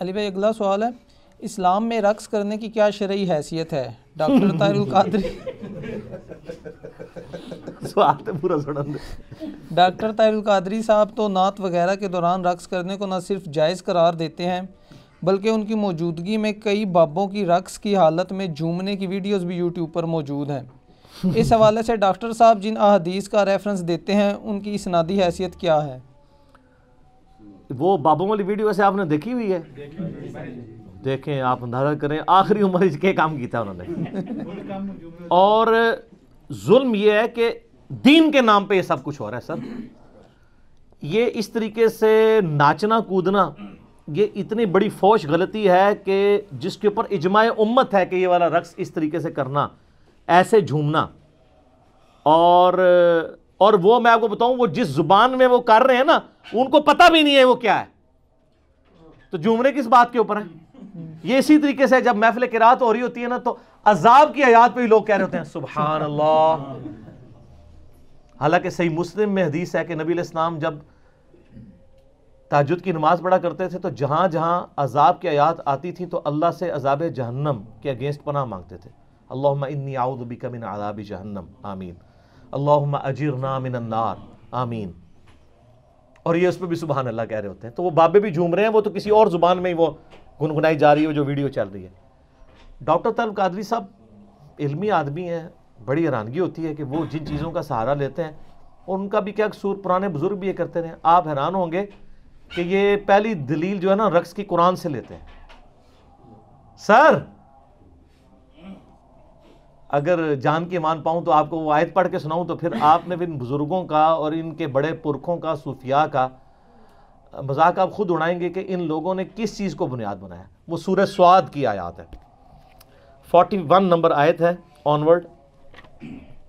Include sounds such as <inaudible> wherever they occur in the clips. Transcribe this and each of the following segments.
علی بھائی اگلا سوال ہے۔ اسلام میں رقص کرنے کی کیا شرعی حیثیت ہے؟ ڈاکٹر طاہر القادری۔ سوال تو پورا سڑن دے ڈاکٹر طاہر القادری صاحب تو نعت وغیرہ کے دوران رقص کرنے کو نہ صرف جائز قرار دیتے ہیں بلکہ ان کی موجودگی میں کئی بابوں کی رقص کی حالت میں جھومنے کی ویڈیوز بھی یوٹیوب پر موجود ہیں۔ اس حوالے سے ڈاکٹر صاحب جن احادیث کا ریفرنس دیتے ہیں ان کی اسنادی حیثیت کیا ہے؟ وہ بابوں والی ویڈیو ویسے آپ نے دیکھی ہوئی ہے؟ دیکھیں، آپ اندازہ کریں، آخری عمر اس کے کام کیتا انہوں نے۔ اور ظلم یہ ہے کہ دین کے نام پہ یہ سب کچھ ہو رہا ہے سر۔ یہ اس طریقے سے ناچنا، کودنا، یہ اتنی بڑی فوش غلطی ہے کہ جس کے اوپر اجماع امت ہے کہ یہ والا رقص اس طریقے سے کرنا، ایسے جھومنا۔ اور اور وہ میں آپ کو بتاؤں، وہ جس زبان میں وہ کر رہے ہیں نا، ان کو پتہ بھی نہیں ہے وہ کیا ہے۔ تو جھومنے کس بات کے اوپر ہے یہ اسی طریقے سے جب محفل قرات ہو رہی ہوتی ہے نا، تو عذاب کی آیات پہ بھی لوگ کہہ رہے ہوتے ہیں، سبحان اللہ۔ حالانکہ صحیح مسلم میں حدیث ہے کہ نبی علیہ السلام جب تاجد کی نماز پڑھا کرتے تھے، تو جہاں جہاں عذاب کی آیات آتی تھی تو اللہ سے عذاب جہنم کے اگینسٹ پناہ مانگتے تھے۔ اللہم انی اعوذ بک من عذاب جہنم، آمین۔ اللہم اجرنا من النار۔ آمین۔ اور یہ اس پہ بھی سبحان اللہ کہہ رہے ہوتے ہیں۔ تو وہ بابے بھی جھوم رہے ہیں، وہ تو کسی اور زبان میں ہی وہ گنگنائی جا رہی ہے جو ویڈیو چل رہی ہے۔ ڈاکٹر طلب قادری صاحب علمی آدمی ہیں، بڑی حیرانگی ہوتی ہے کہ وہ جن چیزوں کا سہارا لیتے ہیں اور ان کا بھی کیا قصور؟ پرانے بزرگ بھی یہ کرتے رہے۔ آپ حیران ہوں گے کہ یہ پہلی دلیل جو ہے نا، رقص کی قرآن سے لیتے ہیں۔ سر! اگر جان کی مان پاؤں تو آپ کو وہ آیت پڑھ کے سناؤں تو پھر آپ نے ان بزرگوں کا اور ان کے بڑے پرکھوں کا، صوفیاء کا مذاق آپ خود اڑائیں گے کہ ان لوگوں نے کس چیز کو بنیاد بنایا۔ وہ سورہ سواد کی آیات ہے۔ فورٹی ون نمبر آیت ہے آنورڈ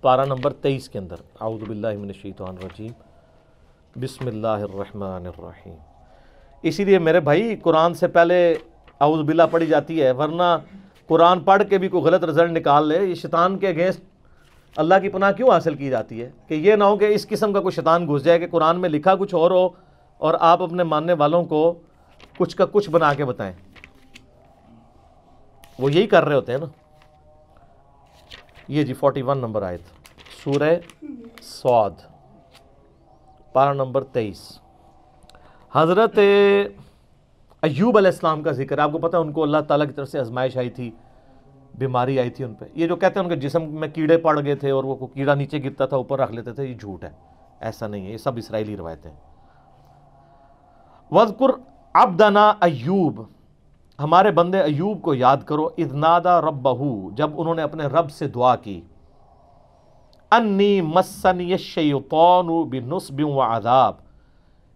پارہ نمبر تیئیس کے اندر۔ اعوذ باللہ من الشیطان الرجیم۔ بسم اللہ الرحمن الرحیم۔ اسی لیے میرے بھائی، قرآن سے پہلے اعوذ باللہ پڑھی جاتی ہے، ورنہ قرآن پڑھ کے بھی کوئی غلط رزلٹ نکال لے، یہ شیطان کے اگینسٹ اللہ کی پناہ کیوں حاصل کی جاتی ہے؟ کہ یہ نہ ہو کہ اس قسم کا کوئی شیطان گھس جائے کہ قرآن میں لکھا کچھ اور ہو اور آپ اپنے ماننے والوں کو کچھ کا کچھ بنا کے بتائیں۔ وہ یہی کر رہے ہوتے ہیں نا۔ یہ جی فورٹی ون نمبر آئے تھے سورہ سواد پارہ نمبر تیئیس۔ حضرت ایوب علیہ السلام کا ذکر، آپ کو پتہ ہے ان کو اللہ تعالیٰ کی طرف سے آزمائش آئی تھی، بیماری آئی تھی ان پہ۔ یہ جو کہتے ہیں ان کے جسم میں کیڑے پڑ گئے تھے اور وہ کیڑا نیچے گرتا تھا، اوپر رکھ لیتے تھے، یہ جھوٹ ہے۔ ایسا نہیں ہے، یہ سب اسرائیلی روایتیں وزقر ابدنا ایوب، ہمارے بندے ایوب کو یاد کرو ادنادا رب جب انہوں نے اپنے رب سے دعا کی انی مسنی الشیطان بنصب و عذاب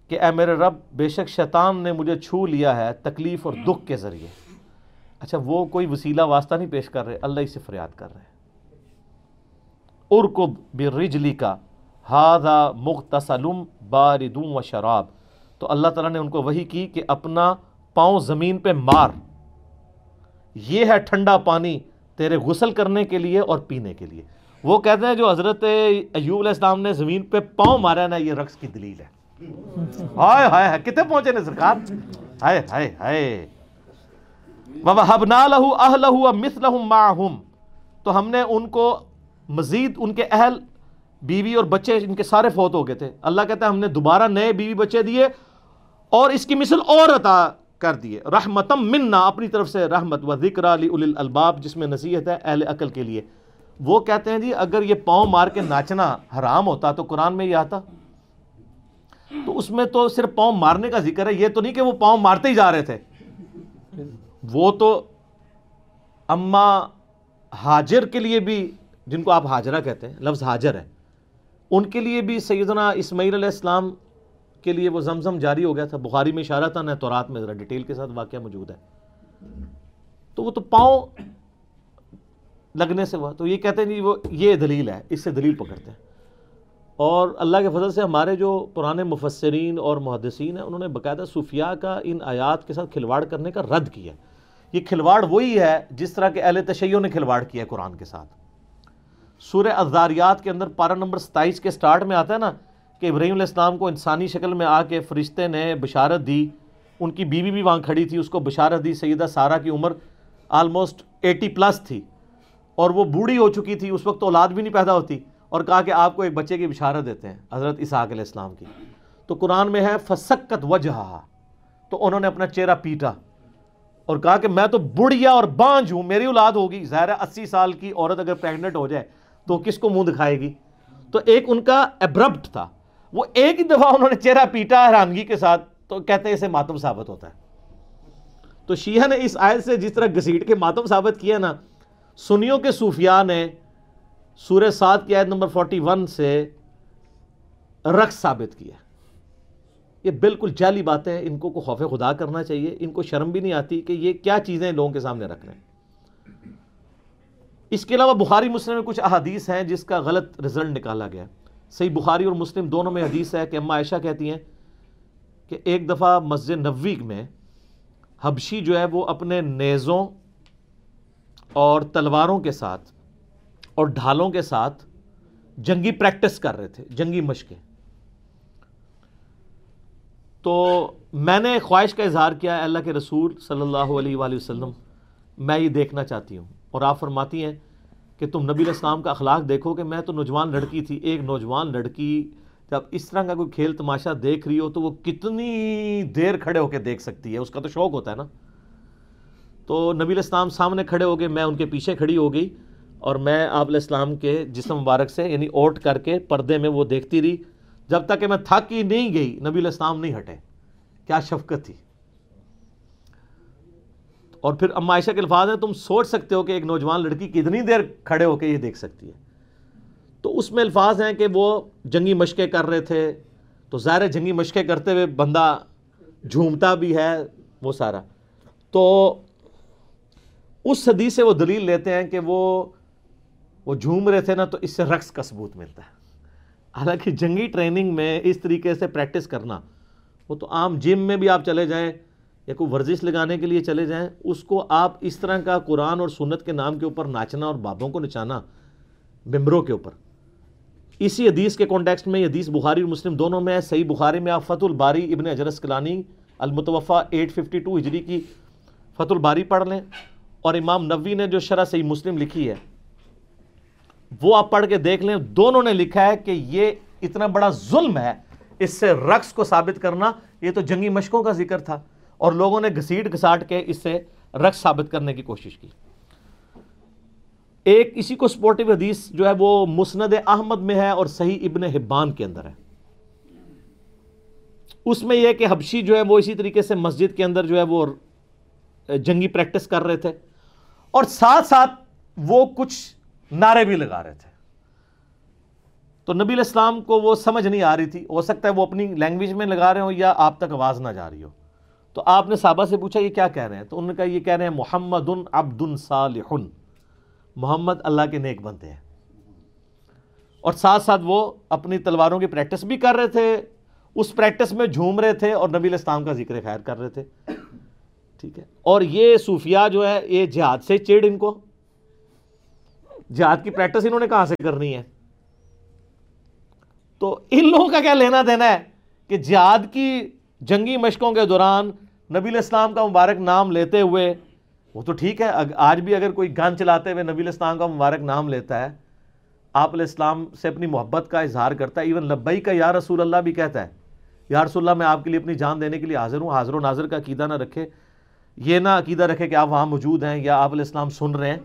کہ اے میرے رب، بے شک شیطان نے مجھے چھو لیا ہے تکلیف اور دکھ کے ذریعے۔ اچھا وہ کوئی وسیلہ واسطہ نہیں پیش کر رہے، اللہ ہی سے فریاد کر رہے۔ ارکب برجلی کا ہاذا مغتسلم باردوں و شراب۔ تو اللہ تعالیٰ نے ان کو وہی کی کہ اپنا پاؤں زمین پہ مار۔ یہ ہے ٹھنڈا پانی تیرے غسل کرنے کے لیے اور پینے کے لیے۔ وہ کہتے ہیں جو حضرت ایوب علیہ السلام نے زمین پہ پاؤں مارا نا یہ رقص کی دلیل ہے۔ ہائے ہائے کتنے پہنچے نے سرکار؟ ہائے ہائے ہائے۔ وَوَحَبْنَا لَهُ أَهْلَهُ وَمِثْلَهُمْ مَعَهُمْ۔ تو ہم نے ان کو مزید، ان کے اہل، بیوی اور بچے، ان کے سارے فوت ہو گئے تھے۔ اللہ کہتا ہے، ہم نے دوبارہ نئے بیوی بچے دیے اور اس کی مثل اور عطا کر دیے۔ رحمتم منا، اپنی طرف سے رحمت و ذکر علی الباب جس میں نصیحت ہے اہل عقل کے لیے۔ وہ کہتے ہیں جی اگر یہ پاؤں مار کے ناچنا حرام ہوتا تو قرآن میں یہ آتا۔ تو اس میں تو صرف پاؤں مارنے کا ذکر ہے، یہ تو نہیں کہ وہ پاؤں مارتے ہی جا رہے تھے۔ وہ تو اما حاجر کے لیے بھی، جن کو آپ حاجرہ کہتے ہیں، لفظ حاجر ہے۔ ان کے لیے بھی سیدنا اسماعیل علیہ السلام کے لیے وہ زمزم جاری ہو گیا تھا۔ بخاری میں اشارہ تھا، نہ تو رات میں، ذرا ڈیٹیل کے ساتھ واقعہ موجود ہے۔ تو وہ تو پاؤں لگنے سے ہوا۔ تو یہ کہتے ہیں جی وہ یہ دلیل ہے، اس سے دلیل پکڑتے ہیں۔ اور اللہ کے فضل سے ہمارے جو پرانے مفسرین اور محدثین ہیں، انہوں نے باقاعدہ صوفیاء کا ان آیات کے ساتھ کھلواڑ کرنے کا رد کیا یہ کھلواڑ وہی ہے جس طرح کہ اہل تشیعوں نے کھلواڑ کیا ہے قرآن کے ساتھ۔ سورہ ازاریات کے اندر پارہ نمبر ستائیس کے سٹارٹ میں آتا ہے نا کہ ابراہیم علیہ السلام کو انسانی شکل میں آ کے فرشتے نے بشارت دی، ان کی بیوی بھی وہاں کھڑی تھی، اس کو بشارت دی، سیدہ سارا کی عمر آلموسٹ ایٹی پلس تھی اور وہ بوڑھی ہو چکی تھی، اس وقت اولاد بھی نہیں پیدا ہوتی۔ اور کہا کہ آپ کو ایک بچے کی بشارت دیتے ہیں، حضرت اسحاق علیہ السلام کی۔ تو قرآن میں ہے، فسکت وجہ تو انہوں نے اپنا چہرہ پیٹا اور کہا کہ میں تو بڑھیا اور بانج ہوں، میری اولاد ہوگی، ظاہر ہے اسی سال کی عورت اگر پریگنٹ ہو جائے تو کس کو منہ دکھائے گی؟ تو ایک ان کا ایبرپٹ تھا۔ وہ ایک ہی دفعہ انہوں نے چہرہ پیٹا حیرانگی کے ساتھ، تو کہتے ہیں اسے ماتم ثابت ہوتا ہے۔ تو شیعہ نے اس آیت سے جس طرح گھسیٹ کے ماتم ثابت کیا نا، سنیوں کے صوفیاء نے سورہ سات کی آیت نمبر فورٹی ون سے رقص ثابت کیا یہ بالکل جعلی باتیں ان کو خوف خدا کرنا چاہیے۔ ان کو شرم بھی نہیں آتی کہ یہ کیا چیزیں لوگوں کے سامنے رکھ رہے ہیں۔ اس کے علاوہ بخاری مسلم میں کچھ احادیث ہیں جس کا غلط رزلٹ نکالا گیا۔ صحیح بخاری اور مسلم دونوں میں حدیث ہے کہ اما عائشہ کہتی ہیں کہ ایک دفعہ مسجد نبوی میں حبشی جو ہے وہ اپنے نیزوں اور تلواروں کے ساتھ اور ڈھالوں کے ساتھ جنگی پریکٹس کر رہے تھے، جنگی مشقیں۔ تو میں نے خواہش کا اظہار کیا ہے اللہ کے رسول صلی اللہ علیہ وآلہ وسلم، میں یہ دیکھنا چاہتی ہوں۔ اور آپ فرماتی ہیں کہ تم نبی الاسلام کا اخلاق دیکھو کہ میں تو نوجوان لڑکی تھی، ایک نوجوان لڑکی، جب اس طرح کا کوئی کھیل تماشا دیکھ رہی ہو تو وہ کتنی دیر کھڑے ہو کے دیکھ سکتی ہے، اس کا تو شوق ہوتا ہے نا۔ تو نبی الاسلام سامنے کھڑے ہو گئے میں ان کے پیچھے کھڑی ہو گئی اور میں آپ علیہ السلام کے جسم مبارک سے یعنی اوٹ کر کے پردے میں وہ دیکھتی رہی۔ جب تک کہ میں تھک ہی نہیں گئی، نبی الاسلام نہیں ہٹے۔ کیا شفقت تھی۔ اور پھر اما عائشہ کے الفاظ ہیں، تم سوچ سکتے ہو کہ ایک نوجوان لڑکی کتنی دیر کھڑے ہو کے یہ دیکھ سکتی ہے۔ تو اس میں الفاظ ہیں کہ وہ جنگی مشقیں کر رہے تھے۔ تو ظاہر جنگی مشقیں کرتے ہوئے بندہ جھومتا بھی ہے وہ سارا۔ تو اس حدیث سے وہ دلیل لیتے ہیں کہ وہ وہ جھوم رہے تھے نا تو اس سے رقص کا ثبوت ملتا ہے۔ حالانکہ جنگی ٹریننگ میں اس طریقے سے پریکٹس کرنا، وہ تو عام جم میں بھی آپ چلے جائیں یا کوئی ورزش لگانے کے لیے چلے جائیں، اس کو آپ اس طرح کا قرآن اور سنت کے نام کے اوپر ناچنا اور بابوں کو نچانا ممبروں کے اوپر۔ اسی حدیث کے کانٹیکسٹ میں حدیث بخاری اور مسلم دونوں میں ہے۔ صحیح بخاری میں آپ فت الباری ابن اجرس کلانی المتوفہ ایٹ ففٹی ٹو ہجری کی فت الباری پڑھ لیں۔ اور امام نوی نے جو شرح صحیح مسلم لکھی ہے وہ آپ پڑھ کے دیکھ لیں، دونوں نے لکھا ہے کہ یہ اتنا بڑا ظلم ہے، اس سے رقص کو ثابت کرنا، یہ تو جنگی مشقوں کا ذکر تھا۔ اور لوگوں نے گھسیٹ گھساٹ کے اس سے رقص ثابت کرنے کی کوشش کی۔ ایک اسی کو سپورٹیو حدیث جو ہے وہ مسند احمد میں ہے اور صحیح ابن حبان کے اندر ہے۔ اس میں یہ کہ حبشی جو ہے وہ اسی طریقے سے مسجد کے اندر جو ہے وہ جنگی پریکٹس کر رہے تھے۔ اور ساتھ ساتھ وہ کچھ نعرے بھی لگا رہے تھے۔ تو نبی الاسلام کو وہ سمجھ نہیں آ رہی تھی۔ ہو سکتا ہے وہ اپنی لینگویج میں لگا رہے ہوں یا آپ تک آواز نہ جا رہی ہو۔ تو آپ نے صحابہ سے پوچھا، یہ کیا کہہ رہے ہیں؟ تو انہوں نے کہا، یہ کہہ رہے ہیں، محمد عبد صالح۔ محمد اللہ کے نیک بنتے ہیں۔ اور ساتھ ساتھ وہ اپنی تلواروں کی پریکٹس بھی کر رہے تھے۔ اس پریکٹس میں جھوم رہے تھے اور نبی الاسلام کا ذکر خیر کر رہے تھے۔ ٹھیک ہے۔ اور یہ صوفیاء جو ہے یہ جہاد سے چیڑ ان کو۔ جہاد کی پریکٹس انہوں نے کہاں سے کرنی ہے؟ تو ان لوگوں کا کیا لینا دینا ہے کہ جہاد کی جنگی مشقوں کے دوران نبی الاسلام کا مبارک نام لیتے ہوئے، وہ تو ٹھیک ہے آج بھی اگر کوئی گن چلاتے ہوئے نبی الاسلام کا مبارک نام لیتا ہے، آپ علیہ السلام سے اپنی محبت کا اظہار کرتا ہے۔ ایون لبئی کا یا رسول اللہ بھی کہتا ہے، یا رسول اللہ میں آپ کے لیے اپنی جان دینے کے لیے حاضر ہوں، حاضر و ناظر کا عقیدہ نہ رکھے۔ یہ نہ عقیدہ رکھے کہ آپ وہاں موجود ہیں یا آپ علیہ السلام سن رہے ہیں۔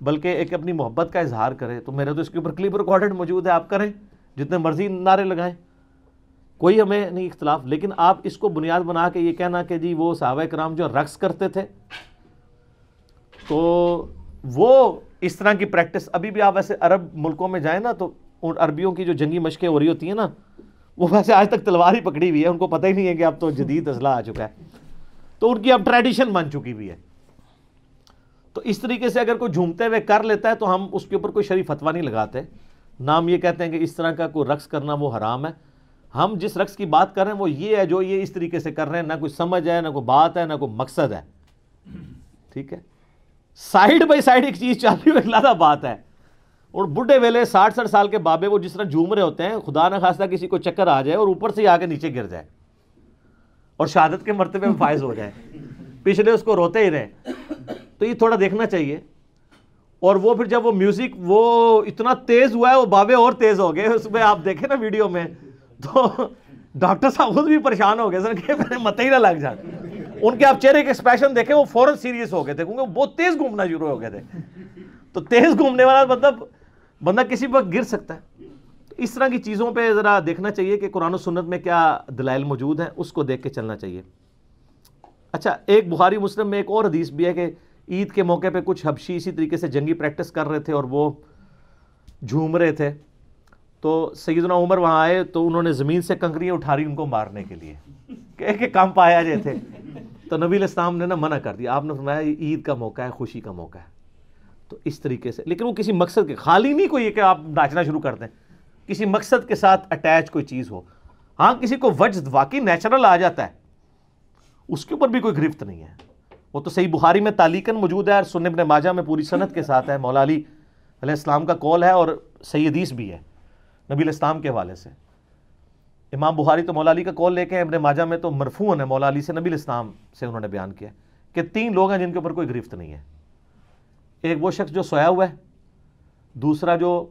بلکہ ایک اپنی محبت کا اظہار کرے، تو میرے تو اس کے اوپر کلپ ریکارڈڈ موجود ہے، آپ کریں، جتنے مرضی نعرے لگائیں۔ کوئی ہمیں نہیں اختلاف، لیکن آپ اس کو بنیاد بنا کے یہ کہنا کہ جی وہ صحابہ کرام جو رقص کرتے تھے، تو وہ اس طرح کی پریکٹس ابھی بھی آپ ویسے عرب ملکوں میں جائیں نا، تو ان عربیوں کی جو جنگی مشقیں ہو رہی ہوتی ہیں نا، وہ ویسے آج تک تلوار ہی پکڑی ہوئی ہے، ان کو پتہ ہی نہیں ہے کہ اب تو جدید اسلحہ آ چکا ہے۔ تو ان کی اب ٹریڈیشن بن چکی ہوئی ہے۔ تو اس طریقے سے اگر کوئی جھومتے ہوئے کر لیتا ہے تو ہم اس کے اوپر کوئی شریف فتوا نہیں لگاتے۔ نام یہ کہتے ہیں کہ اس طرح کا کوئی رقص کرنا وہ حرام ہے۔ ہم جس رقص کی بات کر رہے ہیں وہ یہ ہے جو یہ اس طریقے سے کر رہے ہیں، نہ کوئی سمجھ ہے، نہ کوئی بات ہے، نہ کوئی مقصد ہے۔ ٹھیک ہے؟ سائیڈ بائی سائیڈ ایک چیز چاہتی ہوئی لادہ بات ہے۔ اور بڈھے ویلے ساٹھ ساٹھ سال کے بابے وہ جس طرح جھوم رہے ہوتے ہیں، خدا نہ خاصہ کسی کو چکر آ جائے اور اوپر سے ہی آ کے نیچے گر جائے اور شہادت کے مرتبے میں فائز ہو جائے۔ پچھلے اس کو روتے ہی رہے۔ تو یہ تھوڑا دیکھنا چاہیے۔ اور وہ پھر جب وہ میوزک وہ اتنا تیز ہوا ہے، وہ بابے اور تیز ہو گئے۔ اس میں آپ دیکھیں نا ویڈیو میں، تو ڈاکٹر صاحب خود بھی پریشان ہو گئے۔ سر، کہ میرے مت ہی نہ لگ جائے ان کے آپ چہرے کے ایکسپریشن دیکھیں، وہ فوراً سیریس ہو گئے تھے۔ کیونکہ وہ بہت تیز گھومنا شروع ہو گئے تھے۔ تو تیز گھومنے والا مطلب بندہ کسی وقت گر سکتا ہے۔ اس طرح کی چیزوں پہ ذرا دیکھنا چاہیے کہ قرآن و سنت میں کیا دلائل موجود ہیں۔ اس کو دیکھ کے چلنا چاہیے۔ اچھا ایک بخاری مسلم میں ایک اور حدیث بھی ہے کہ عید کے موقع پہ کچھ حبشی اسی طریقے سے جنگی پریکٹس کر رہے تھے اور وہ جھوم رہے تھے۔ تو سیدنا عمر وہاں آئے تو انہوں نے زمین سے کنکریاں اٹھا رہی ان کو مارنے کے لیے۔ کہ کہ کم پایا جائے تھے۔ تو نبی علیہ السلام نے نا منع کر دیا۔ آپ نے فرمایا یہ عید کا موقع ہے، خوشی کا موقع ہے۔ تو اس طریقے سے، لیکن وہ کسی مقصد کے، خالی نہیں کوئی کہ آپ ناچنا شروع کر دیں۔ کسی مقصد کے ساتھ اٹیچ کوئی چیز ہو۔ ہاں کسی کو وجد واقعی نیچرل آ جاتا ہے۔ اس کے اوپر بھی کوئی گرفت نہیں ہے۔ وہ تو صحیح بخاری میں تعلیقاً موجود ہے اور سن ابن ماجہ میں پوری صنعت کے ساتھ ہے۔ مولا علی علیہ السلام کا کول ہے اور سیدیس بھی ہے۔ نبی علیہ السلام کے حوالے سے۔ امام بخاری تو مولا علی کا کول لے کے ابن ماجہ میں تو مرفون ہے۔ مولا علی سے نبی علیہ السلام سے انہوں نے بیان کیا کہ تین لوگ ہیں جن کے اوپر کوئی گرفت نہیں ہے۔ ایک وہ شخص جو سویا ہوا ہے، دوسرا جو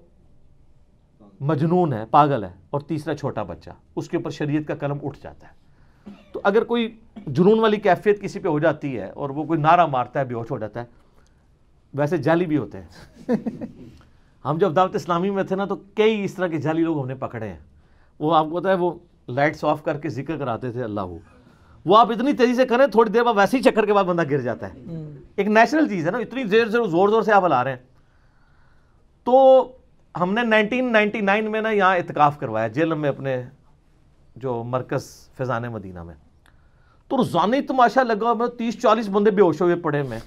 مجنون ہے، پاگل ہے، اور تیسرا چھوٹا بچہ۔ اس کے اوپر شریعت کا قلم اٹھ جاتا ہے۔ تو اگر کوئی جنون والی کیفیت کسی پہ ہو جاتی ہے اور وہ کوئی نعرہ مارتا ہے بے ہوش ہو جاتا ہے ویسے جعلی بھی ہوتے ہیں۔ <laughs> ہم جب دعوت اسلامی میں تھے نا تو کئی اس طرح کے جعلی لوگ ہم نے پکڑے ہیں۔ وہ آپ کو پتا ہے وہ لائٹس آف کر کے ذکر کراتے تھے اللہ وہ آپ اتنی تیزی سے کریں تھوڑی دیر بعد ویسے ہی چکر کے بعد بندہ گر جاتا ہے۔ ایک نیچرل چیز ہے نا اتنی دیر سے زور زور سے آپ ہلا رہے ہیں۔ تو ہم نے نائنٹین نائنٹی نائن میں نا یہاں اتقاف کروایا جیل میں اپنے جو مرکز فیضان مدینہ میں۔ تو روزانہ تماشا لگا میں تیس چالیس بندے بے ہوش ہوئے پڑے میں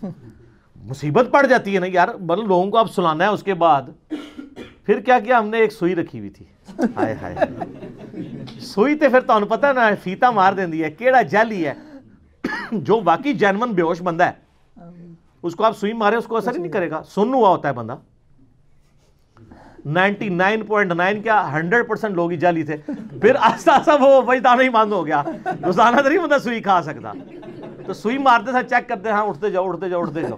مصیبت پڑ جاتی ہے نا یار مطلب لوگوں کو آپ سلانا ہے اس کے بعد۔ پھر کیا کیا؟ ہم نے ایک سوئی رکھی ہوئی تھی۔ ہائے ہائے۔ سوئی تے پھر تو پتہ نا فیتا مار دیں دی ہے کیڑا جیلی ہے۔ جو واقعی جینون بے ہوش بندہ ہے اس کو آپ سوئی مارے اس کو اثر ہی نہیں کرے گا۔ سن ہوا ہوتا ہے بندہ۔ نائنٹی نائن پوائنٹ نائن کیا ہنڈریڈ پرسنٹ لوگ ہی جالی تھے۔ پھر آستا آستا وہ وجدانہ ہی بند ہو گیا۔ روزانہ تو نہیں بندہ سوئی کھا سکتا۔ تو سوئی مارتے تھے چیک کرتے ہاں اٹھتے جاؤ اٹھتے جاؤ اٹھتے جاؤ۔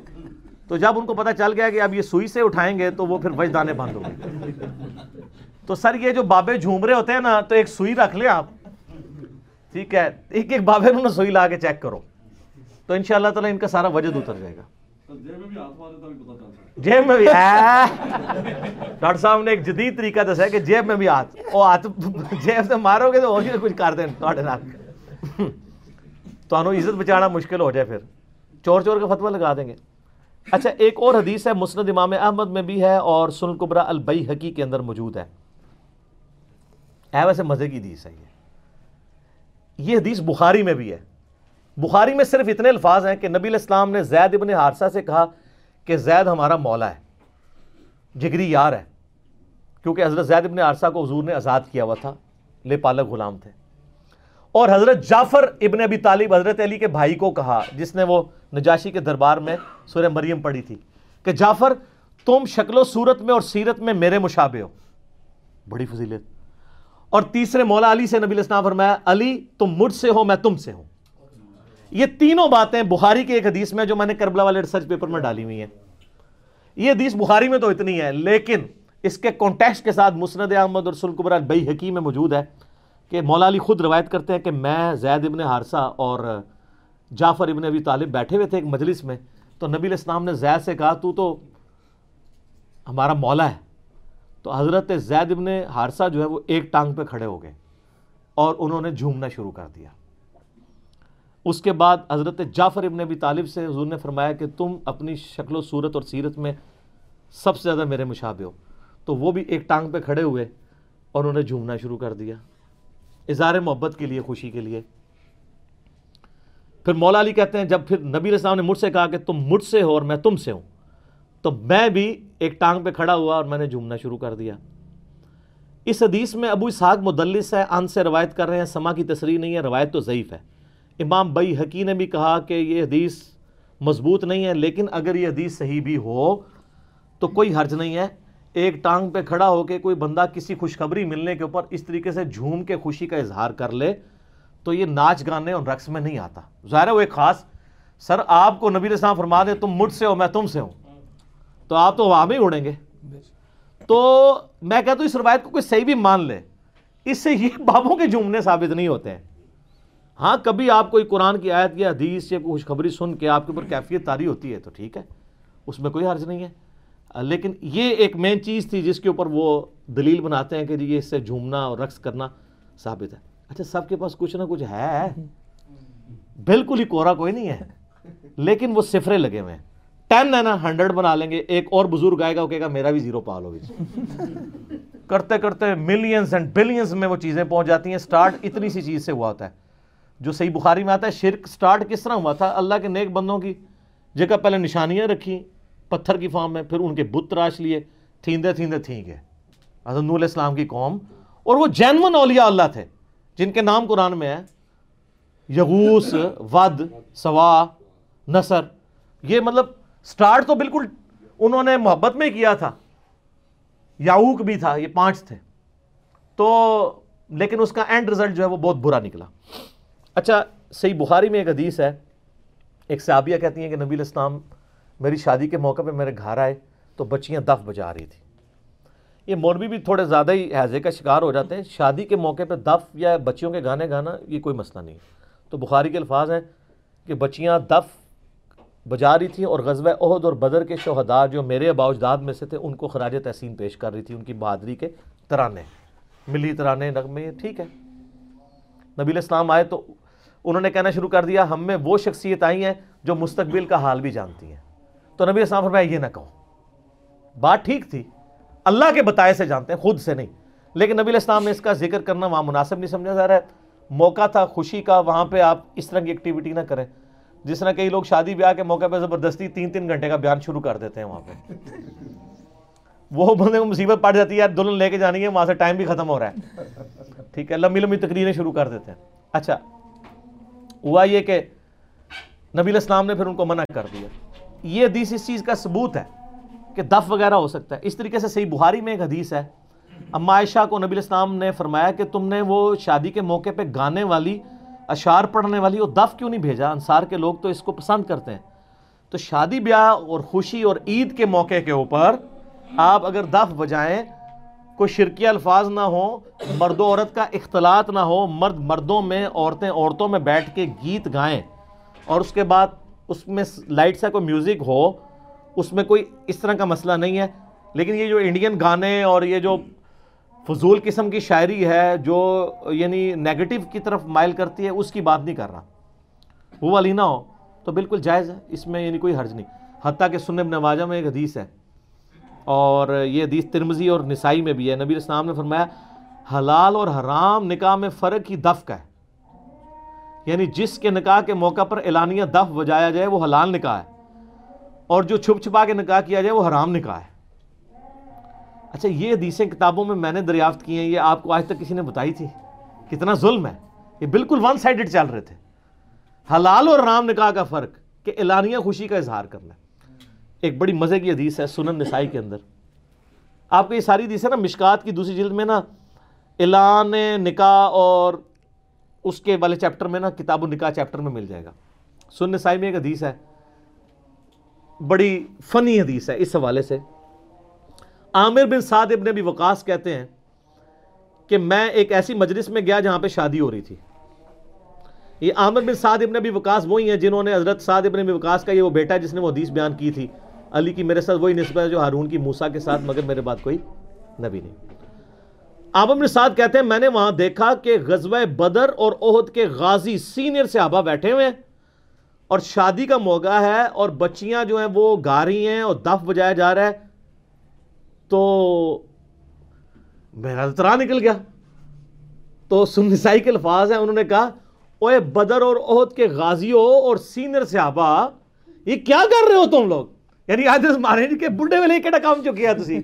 تو جب ان کو پتا چل گیا کہ اب یہ سوئی سے اٹھائیں گے، تو وہ پھر وجدانے بند ہو گئے۔ تو سر، یہ جو بابے جھوم رہے ہوتے ہیں نا، تو ایک سوئی رکھ لیں آپ۔ ٹھیک ہے، ایک ایک بابے نے سوئی لا کے چیک کرو۔ تو ان شاء اللہ تعالیٰ ان کا سارا وجد اتر جائے گا۔ جیب میں بھی ڈاکٹر صاحب نے ایک جدید طریقہ دسا ہے کہ جیب میں بھی ہاتھ وہ ہاتھ جیب سے مارو گے تو وہی کچھ کر دیں تھوڑے تو عزت بچانا مشکل ہو جائے پھر۔ چور چور کا فتوہ لگا دیں گے۔ اچھا ایک اور حدیث ہے، مسند امام احمد میں بھی ہے اور سن قبرا البئی حقی کے اندر موجود ہے۔ اے ویسے مزے کی حدیث ہے یہ۔ یہ حدیث بخاری میں بھی ہے۔ بخاری میں صرف اتنے الفاظ ہیں کہ نبی علیہ السلام نے زید ابن حارثہ سے کہا کہ زید ہمارا مولا ہے، جگری یار ہے۔ کیونکہ حضرت زید ابن حارثہ کو حضور نے آزاد کیا ہوا تھا، لے پالک غلام تھے۔ اور حضرت جعفر ابن ابی طالب حضرت علی کے بھائی کو کہا، جس نے وہ نجاشی کے دربار میں سورہ مریم پڑھی تھی، کہ جعفر، تم شکل و صورت میں اور سیرت میں میرے مشابہ ہو۔ بڑی فضیلت۔ اور تیسرے مولا علی سے نبی الاسلام فرمایا، علی، تم مجھ سے ہو، میں تم سے ہوں۔ یہ تینوں باتیں بخاری کے ایک حدیث میں جو میں نے کربلا والے ریسرچ پیپر میں ڈالی ہوئی ہیں۔ یہ حدیث بخاری میں تو اتنی ہے، لیکن اس کے کانٹیکس کے ساتھ مسند احمد اور سلقبر البئی حکیم میں موجود ہے کہ مولا علی خود روایت کرتے ہیں کہ میں زید ابن حارثہ اور جعفر ابن ابی طالب بیٹھے ہوئے تھے ایک مجلس میں، تو نبی علیہ السلام نے زید سے کہا، تو تو ہمارا مولا ہے۔ تو حضرت زید ابن حارثہ جو ہے وہ ایک ٹانگ پہ کھڑے ہو گئے اور انہوں نے جھومنا شروع کر دیا۔ اس کے بعد حضرت جعفر ابن ابی طالب سے حضور نے فرمایا کہ تم اپنی شکل و صورت اور سیرت میں سب سے زیادہ میرے مشابہ ہو۔ تو وہ بھی ایک ٹانگ پہ کھڑے ہوئے اور انہوں نے جھومنا شروع کر دیا۔ اظہار محبت کے لیے، خوشی کے لیے۔ پھر مولا علی کہتے ہیں، جب پھر نبی علیہ السلام نے مجھ سے کہا کہ تم مجھ سے ہو اور میں تم سے ہوں، تو میں بھی ایک ٹانگ پہ کھڑا ہوا اور میں نے جھومنا شروع کر دیا۔ اس حدیث میں ابو اسحاق مدلس ہے ان سے روایت کر رہے ہیں سما کی تصریح نہیں ہے، روایت تو ضعیف ہے۔ امام بئی حقی نے بھی کہا کہ یہ حدیث مضبوط نہیں ہے، لیکن اگر یہ حدیث صحیح بھی ہو تو کوئی حرج نہیں ہے۔ ایک ٹانگ پہ کھڑا ہو کے کوئی بندہ کسی خوشخبری ملنے کے اوپر اس طریقے سے جھوم کے خوشی کا اظہار کر لے تو یہ ناچ گانے اور رقص میں نہیں آتا۔ ظاہر ہے وہ ایک خاص، سر آپ کو نبی السلام فرما دے تم مجھ سے ہو، میں تم سے ہوں۔ تو آپ تو وہاں میں ہی اڑیں گے۔ تو میں کہتا ہوں اس روایت کو کوئی صحیح بھی مان لے۔ اس سے یہ بابوں کے جمنے ثابت نہیں ہوتے ہیں۔ ہاں کبھی آپ کوئی قرآن کی آیت یا حدیث یا خوشخبری سن کے آپ کے اوپر کیفیت تاری ہوتی ہے تو ٹھیک ہے، اس میں کوئی حرج نہیں ہے۔ لیکن یہ ایک مین چیز تھی جس کے اوپر وہ دلیل بناتے ہیں کہ جی یہ اس سے جھومنا اور رقص کرنا ثابت ہے۔ اچھا سب کے پاس کچھ نہ کچھ ہے۔ بالکل ہی کورا کوئی نہیں ہے۔ لیکن وہ صفرے لگے ہوئے ہیں۔ ٹین ہے نا، ہنڈریڈ بنا لیں گے۔ ایک اور بزرگ آئے گا، وہ کہے گا میرا بھی زیرو پال ہوگی۔ کرتے کرتے ملینز اینڈ بلینز میں وہ چیزیں پہنچ جاتی ہیں۔ سٹارٹ اتنی سی چیز سے ہوا ہوتا ہے۔ جو صحیح بخاری میں آتا ہے، شرک سٹارٹ کس طرح ہوا تھا؟ اللہ کے نیک بندوں کی جگہ پہلے نشانیاں رکھی پتھر کی فارم میں، پھر ان کے بت تراش لیے، تھیندے تھیندے تھیں گے حضرت نول اسلام کی قوم۔ اور وہ جینون اولیاء اللہ تھے، جن کے نام قرآن میں ہے یغوس ود، سوا، نصر۔ یہ مطلب سٹارٹ تو بالکل انہوں نے محبت میں کیا تھا یاوک بھی تھا، یہ پانچ تھے۔ تو لیکن اس کا اینڈ رزلٹ جو ہے وہ بہت برا نکلا۔ اچھا صحیح بخاری میں ایک حدیث ہے، ایک صحابیہ کہتی ہیں کہ نبی الاسلام میری شادی کے موقع پہ میرے گھر آئے تو بچیاں دف بجا رہی تھی یہ مولوی بھی تھوڑے زیادہ ہی حیضے کا شکار ہو جاتے ہیں۔ شادی کے موقع پہ دف یا بچیوں کے گانے گانا، یہ کوئی مسئلہ نہیں۔ تو بخاری کے الفاظ ہیں کہ بچیاں دف بجا رہی تھیں اور غزوہ عہد اور بدر کے شہداء جو میرے ابا اجداد میں سے تھے، ان کو خراج تحسین پیش کر رہی تھی، ان کی بہادری کے ترانے، ملی ترانے نغمے، ٹھیک ہے۔ نبی الاسلام آئے تو انہوں نے کہنا شروع کر دیا، ہم میں وہ شخصیت آئی ہیں جو مستقبل کا حال بھی جانتی ہیں۔ تو نبی السلام فرمایا، یہ نہ کہو۔ بات ٹھیک تھی۔ اللہ کے بتائے سے جانتے ہیں، خود سے نہیں۔ لیکن نبی الاسلام نے اس کا ذکر کرنا وہاں مناسب نہیں سمجھا جا رہا ہے۔ موقع تھا، خوشی کا، وہاں پہ آپ اس طرح کی ایکٹیویٹی نہ کریں۔ جس طرح کئی لوگ شادی بیاہ کے موقع پہ زبردستی تین تین گھنٹے کا بیان شروع کر دیتے ہیں وہاں پہ۔ وہ بندے کو مصیبت پڑ جاتی ہے دلہن لے کے جانی ہے، وہاں سے ٹائم بھی ختم ہو رہا ہے۔ ٹھیک ہے، لمبی لمبی تقریریں شروع کر دیتے ہیں۔ اچھا ہوا یہ کہ نبی الاسلام نے پھر ان کو منع کر دیا۔ یہ حدیث اس چیز کا ثبوت ہے کہ دف وغیرہ ہو سکتا ہے۔ اس طریقے سے صحیح بہاری میں ایک حدیث ہے۔ اما عائشہ کو نبی الاسلام نے فرمایا کہ تم نے وہ شادی کے موقع پہ گانے والی اشعار پڑھنے والی وہ دف کیوں نہیں بھیجا؟ انصار کے لوگ تو اس کو پسند کرتے ہیں۔ تو شادی بیاہ اور خوشی اور عید کے موقع کے اوپر آپ اگر دف بجائیں کوئی شرکی الفاظ نہ ہو مرد و عورت کا اختلاط نہ ہو، مرد مردوں میں، عورتیں عورتوں میں بیٹھ کے گیت گائیں اور اس کے بعد اس میں لائٹ سے کوئی میوزک ہو، اس میں کوئی اس طرح کا مسئلہ نہیں ہے۔ لیکن یہ جو انڈین گانے اور یہ جو فضول قسم کی شاعری ہے، جو یعنی نیگٹیو کی طرف مائل کرتی ہے، اس کی بات نہیں کر رہا۔ وہ والی نہ ہو، تو بالکل جائز ہے، اس میں یعنی کوئی حرج نہیں۔ حتیٰ کہ سنب نواجہ میں ایک حدیث ہے۔ اور یہ حدیث ترمزی اور نسائی میں بھی ہے۔ نبی اسلام نے فرمایا، حلال اور حرام نکاح میں فرق ہی دف کا ہے۔ یعنی جس کے نکاح کے موقع پر اعلانیہ دف بجایا جائے، وہ حلال نکاح ہے۔ اور جو چھپ چھپا کے نکاح کیا جائے، وہ حرام نکاح ہے۔ اچھا یہ حدیثیں کتابوں میں میں نے دریافت کی ہیں، یہ آپ کو آج تک کسی نے بتائی تھی۔ کتنا ظلم ہے۔ یہ بالکل ون سائڈڈ چل رہے تھے۔ حلال اور حرام نکاح کا فرق کہ اعلانیہ خوشی کا اظہار کرنا۔ ایک بڑی مزے کی حدیث ہے سنن نسائی کے اندر۔ آپ کو یہ ساری حدیث ہے نا، مشکات کی دوسری جلد میں نا، اعلان نکاح اور اس کے والے چیپٹر میں نا کتاب و نکاح چیپٹر میں مل جائے گا۔ سن نسائی میں ایک حدیث ہے، بڑی فنی حدیث ہے اس حوالے سے۔ عامر بن سعد ابن ابی وقاص کہتے ہیں کہ میں ایک ایسی مجلس میں گیا جہاں پہ شادی ہو رہی تھی۔ یہ عامر بن سعد ابن ابی وقاص وہی ہیں جنہوں نے حضرت سعد ابن ابی وقاص کا یہ وہ بیٹا جس نے وہ حدیث بیان کی تھی۔ علی کی میرے ساتھ وہی نسبت ہے جو ہارون کی موسیٰ کے ساتھ، مگر میرے بعد کوئی نبی نہیں۔ عامر بن سعد کہتے ہیں، میں نے وہاں دیکھا کہ غزوہ بدر اور عہد کے غازی سینئر صحابہ بیٹھے ہوئے ہیں۔ اور شادی کا موقع ہے اور بچیاں جو ہیں وہ گا رہی ہیں اور دف بجایا جا رہا ہے۔ تو میرا طرح نکل گیا۔ تو سنسائی کے الفاظ ہیں، انہوں نے کہا، اوے بدر اور عہد کے غازیوں اور سینئر صحابہ یہ کیا کر رہے ہو تم لوگ؟ یعنی آج مارے کہ بڑھے والے کہڑا کام جو کیا تسی۔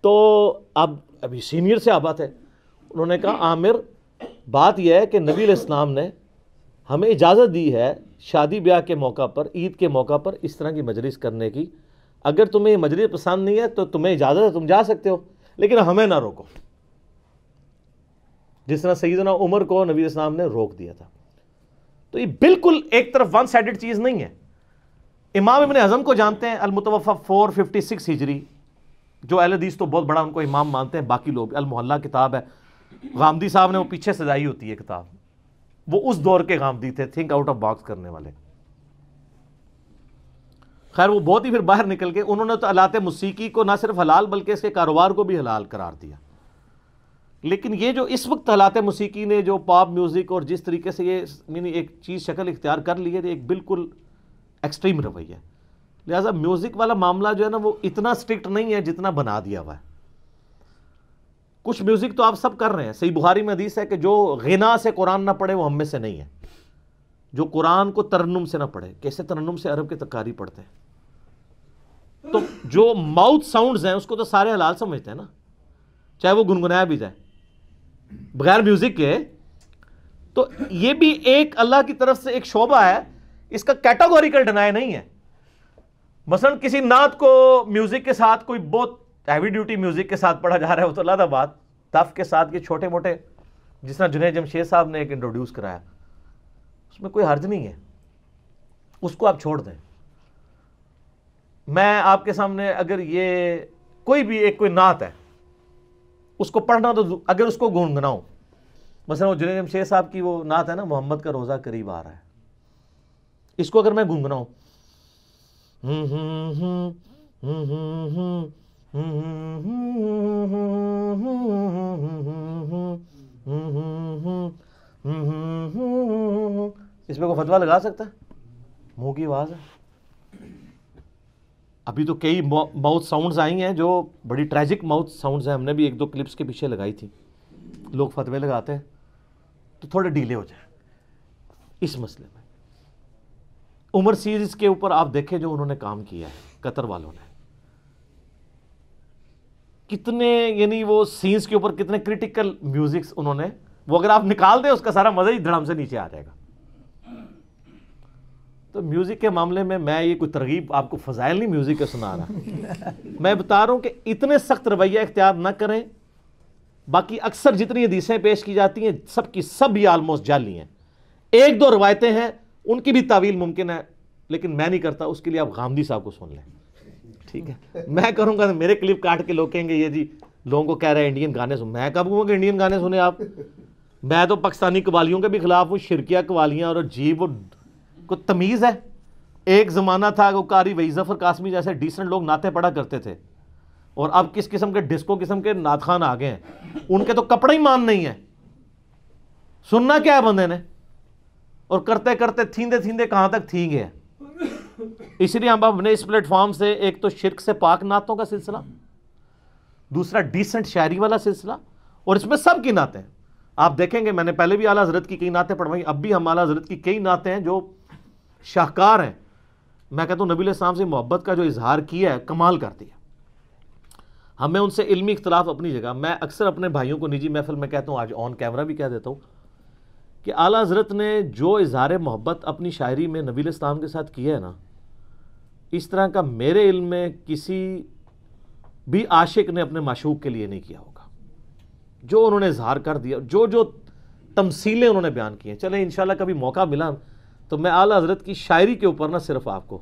تو اب ابھی سینئر صحابہ تھے انہوں نے کہا، عامر، بات یہ ہے کہ نبی علیہ السلام نے ہمیں اجازت دی ہے شادی بیاہ کے موقع پر، عید کے موقع پر اس طرح کی مجلس کرنے کی۔ اگر تمہیں یہ مجلس پسند نہیں ہے تو تمہیں اجازت ہے، تم جا سکتے ہو، لیکن ہمیں نہ روکو۔ جس طرح سیدنا عمر کو نبی اسلام نے روک دیا تھا۔ تو یہ بالکل ایک طرف ون سائڈڈ چیز نہیں ہے۔ امام ابن اعظم کو جانتے ہیں المتوفہ فور ففٹی سکس ہجری۔ جو اہل حدیث تو بہت بڑا ان کو امام مانتے ہیں، باقی لوگ، المحلہ کتاب ہے۔ غامدی صاحب نے وہ پیچھے سجائی ہوتی ہے کتاب۔ وہ اس دور کے غامدی تھے تھنک آؤٹ آف باکس کرنے والے۔ خیر، وہ بہت ہی پھر باہر نکل کے انہوں نے تو آلات موسیقی کو نہ صرف حلال بلکہ اس کے کاروبار کو بھی حلال قرار دیا۔ لیکن یہ جو اس وقت حالات موسیقی نے جو پاپ میوزک اور جس طریقے سے یہ یعنی ایک چیز شکل اختیار کر لی ہے ایک بالکل ایکسٹریم رویہ ہے۔ لہٰذا میوزک والا معاملہ جو ہے نا وہ اتنا سٹرکٹ نہیں ہے جتنا بنا دیا ہوا ہے۔ کچھ میوزک تو آپ سب کر رہے ہیں۔ صحیح بخاری میں حدیث ہے کہ جو غنا سے قرآن نہ پڑھے وہ ہم میں سے نہیں ہے۔ جو قرآن کو ترنم سے نہ پڑھے، کیسے ترنم سے عرب کے تکاری پڑھتے ہیں؟ تو جو ماؤتھ ساؤنڈز ہیں، اس کو تو سارے حلال سمجھتے ہیں نا۔ چاہے وہ گنگنایا بھی جائے۔ بغیر میوزک کے، تو یہ بھی ایک اللہ کی طرف سے ایک شعبہ ہے اس کا کیٹاگوریکل ڈنائی نہیں ہے۔ مثلا کسی نعت کو میوزک کے ساتھ کوئی بہت ہیوی ڈیوٹی میوزک کے ساتھ پڑھا جا رہا ہے، وہ تو اللہ بات تف کے ساتھ یہ چھوٹے موٹے، جس طرح جنید جمشید صاحب نے ایک انٹروڈیوس کرایا۔ اس میں کوئی حرج نہیں ہے۔ اس کو آپ چھوڑ دیں۔ میں آپ کے سامنے اگر یہ کوئی بھی ایک کوئی نعت ہے، اس کو پڑھنا تو اگر اس کو گنگناؤں مثلا وہ جنید جمشید صاحب کی وہ نعت ہے نا، محمد کا روزہ قریب آ رہا ہے۔ اس کو اگر میں گنگناؤں اس میں کوئی فتوا لگا سکتا ہے منہ کی آواز ہے ابھی تو کئی ماؤتھ ساؤنڈز آئی ہیں جو بڑی ٹریجک ماؤتھ ساؤنڈز ہیں ہم نے بھی ایک دو کلپس کے پیچھے لگائی تھی لوگ فتوے لگاتے ہیں تو تھوڑے ڈیلے ہو جائیں اس مسئلے میں عمر سیریز کے اوپر آپ دیکھیں جو انہوں نے کام کیا ہے، قطر والوں نے۔ کتنے یعنی وہ سینس کے اوپر کتنے کریٹیکل میوزکس انہوں نے، وہ اگر آپ نکال دیں، اس کا سارا مزہ ہی دھڑم سے نیچے آ جائے گا۔ تو میوزک کے معاملے میں میں یہ کوئی ترغیب، آپ کو فضائل نہیں میوزک کے سنا رہا۔ میں بتا رہا ہوں کہ اتنے سخت رویہ اختیار نہ کریں۔ باقی اکثر جتنی حدیثیں پیش کی جاتی ہیں، سب کی سب یہ آلموسٹ جعلی ہیں۔ ایک دو روایتیں ہیں ان کی بھی تعویل ممکن ہے، لیکن میں نہیں کرتا، اس کے لیے آپ غامدی صاحب کو سن لیں۔ ٹھیک ہے۔ میں کروں گا، میرے کلپ کاٹ کے لوگ کہیں گے، یہ جی لوگوں کو کہہ رہے ہیں انڈین گانے سن۔ میں کب کہوں گا انڈین گانے سنے آپ؟ میں تو پاکستانی قوالیوں کے بھی خلاف ہوں، شرکیہ قوالیاں اور جیب کو تمیز ہے۔ ایک زمانہ تھا وہ کاری وی ظفر قاسمی جیسے ڈیسنٹ لوگ نعتیں پڑھا کرتے تھے۔ اور اب کس قسم کے ڈسکو قسم کے نعت خان آ گئے ہیں؟ ان کے تو کپڑے ہی مان نہیں ہے۔ سننا کیا ہے بندے نے؟ اور کرتے کرتے تھیندے تھیندے کہاں تک تھی گئے؟ اس لیے ہم اپنے اس پلیٹ فارم سے ایک تو شرک سے پاک نعتوں کا سلسلہ، دوسرا ڈیسنٹ شاعری والا سلسلہ، اور اس میں سب کی نعتیں۔ آپ دیکھیں گے، میں نے پہلے بھی اعلیٰ حضرت کی کئی نعتیں پڑھوائی، اب بھی ہم اعلیٰ حضرت کی کئی نعتیں ہیں جو شاہکار ہیں۔ میں کہتا ہوں، نبی علیہ السلام سے محبت کا جو اظہار کیا ہے، کمال کر دیا ہمیں ان سے علمی اختلاف اپنی جگہ، میں اکثر اپنے بھائیوں کو، نجی محفل میں کہتا ہوں، آج آن کیمرہ بھی کہہ دیتا ہوں کہ اعلیٰ حضرت نے جو اظہار محبت اپنی شاعری میں نبی علیہ السلام کے ساتھ کیا ہے نا، اس طرح کا میرے علم میں کسی بھی عاشق نے اپنے معشوق کے لیے نہیں کیا ہوگا۔ جو انہوں نے اظہار کر دیا، جو جو تمثیلیں انہوں نے بیان کی ہیں۔ چلیں انشاءاللہ کبھی موقع ملا تو میں اعلیٰ حضرت کی شاعری کے اوپر نہ صرف آپ کو،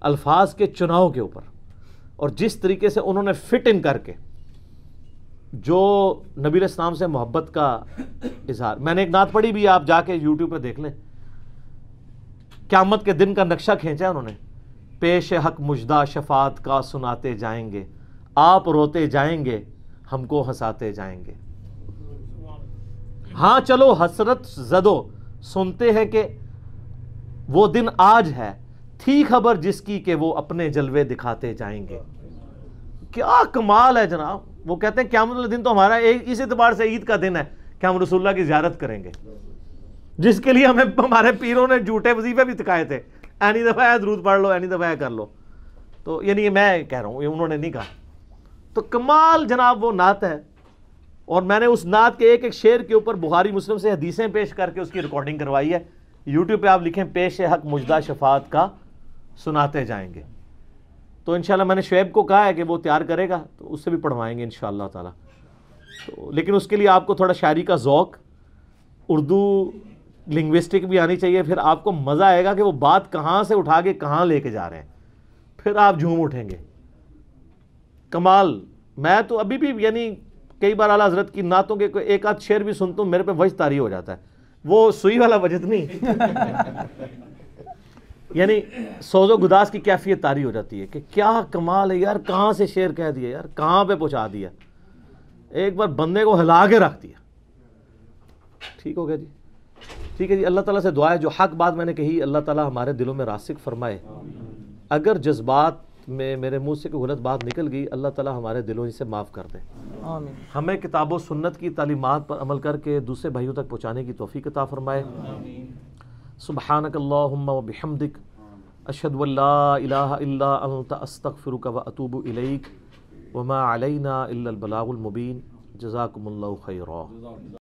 الفاظ کے چناؤ کے اوپر اور جس طریقے سے انہوں نے فٹ ان کر کے جو نبی اسلام سے محبت کا اظہار میں نے ایک نعت پڑھی بھی آپ جا کے یوٹیوب پہ دیکھ لیں۔ قیامت کے دن کا نقشہ کھینچا انہوں نے۔ پیش حق مجدہ شفاعت کا سناتے جائیں گے۔ آپ روتے جائیں گے، ہم کو ہنساتے جائیں گے۔ ہاں چلو حسرت زدو۔ سنتے ہیں کہ وہ دن آج ہے۔ تھی خبر جس کی کہ وہ اپنے جلوے دکھاتے جائیں گے۔ کیا کمال ہے جناب۔ وہ کہتے ہیں قیامت اللہ دن تو ہمارا ایک اس اعتبار سے عید کا دن ہے کہ ہم رسول اللہ کی زیارت کریں گے۔ جس کے لیے ہمیں ہمارے پیروں نے جھوٹے وظیفے بھی دکھائے تھے۔ اینی دفعہ درود پڑھ لو، اینی دفعہ کر لو۔ تو یعنی یہ میں کہہ رہا ہوں، یہ انہوں نے نہیں کہا۔ تو کمال جناب وہ نعت ہے۔ اور میں نے اس نعت کے ایک ایک شعر کے اوپر بخاری مسلم سے حدیثیں پیش کر کے اس کی ریکارڈنگ کروائی ہے۔ یوٹیوب پہ آپ لکھیں، پیش حق مجدہ شفاعت کا سناتے جائیں گے۔ تو انشاءاللہ میں نے شعیب کو کہا ہے کہ وہ تیار کرے گا، تو اس سے بھی پڑھوائیں گے انشاءاللہ تعالی۔ تو لیکن اس کے لیے آپ کو تھوڑا شاعری کا ذوق، اردو لنگوسٹک بھی آنی چاہیے، پھر آپ کو مزہ آئے گا کہ وہ بات کہاں سے اٹھا کے کہاں لے کے جا رہے ہیں۔ پھر آپ جھوم اٹھیں گے۔ کمال، میں تو ابھی بھی یعنی کئی بار اعلیٰ حضرت کی نعتوں کے کوئی ایک آدھ شعر بھی سنتا ہوں، میرے پہ وجہ تاری ہو جاتا ہے۔ وہ سوئی والا وجد نہیں۔ <laughs> یعنی سوز و گداس کی کیفیت تاری ہو جاتی ہے کہ کیا کمال ہے یار کہاں سے شعر کہہ دیا یار؟ کہاں پہ پہنچا دیا؟ ایک بار بندے کو ہلا کے رکھ دیا۔ ٹھیک ہو گیا جی؟ ٹھیک ہے جی اللہ تعالیٰ سے دعا ہے جو حق بات میں نے کہی اللہ تعالیٰ ہمارے دلوں میں راسک فرمائے۔ اگر جذبات میں میرے منہ سے کوئی غلط بات نکل گئی اللہ تعالیٰ ہمارے دلوں سے معاف کر دے۔ آمین۔ ہمیں کتاب و سنت کی تعلیمات پر عمل کر کے دوسرے بھائیوں تک پہنچانے کی توفیق عطا فرمائے۔ سبحانک اللہم و بحمدک، اشہد ان لا الہ الا انت، استغفرک و اتوب الیک، وما علینا الا البلاغ المبین. جزاکم اللہ خیرہ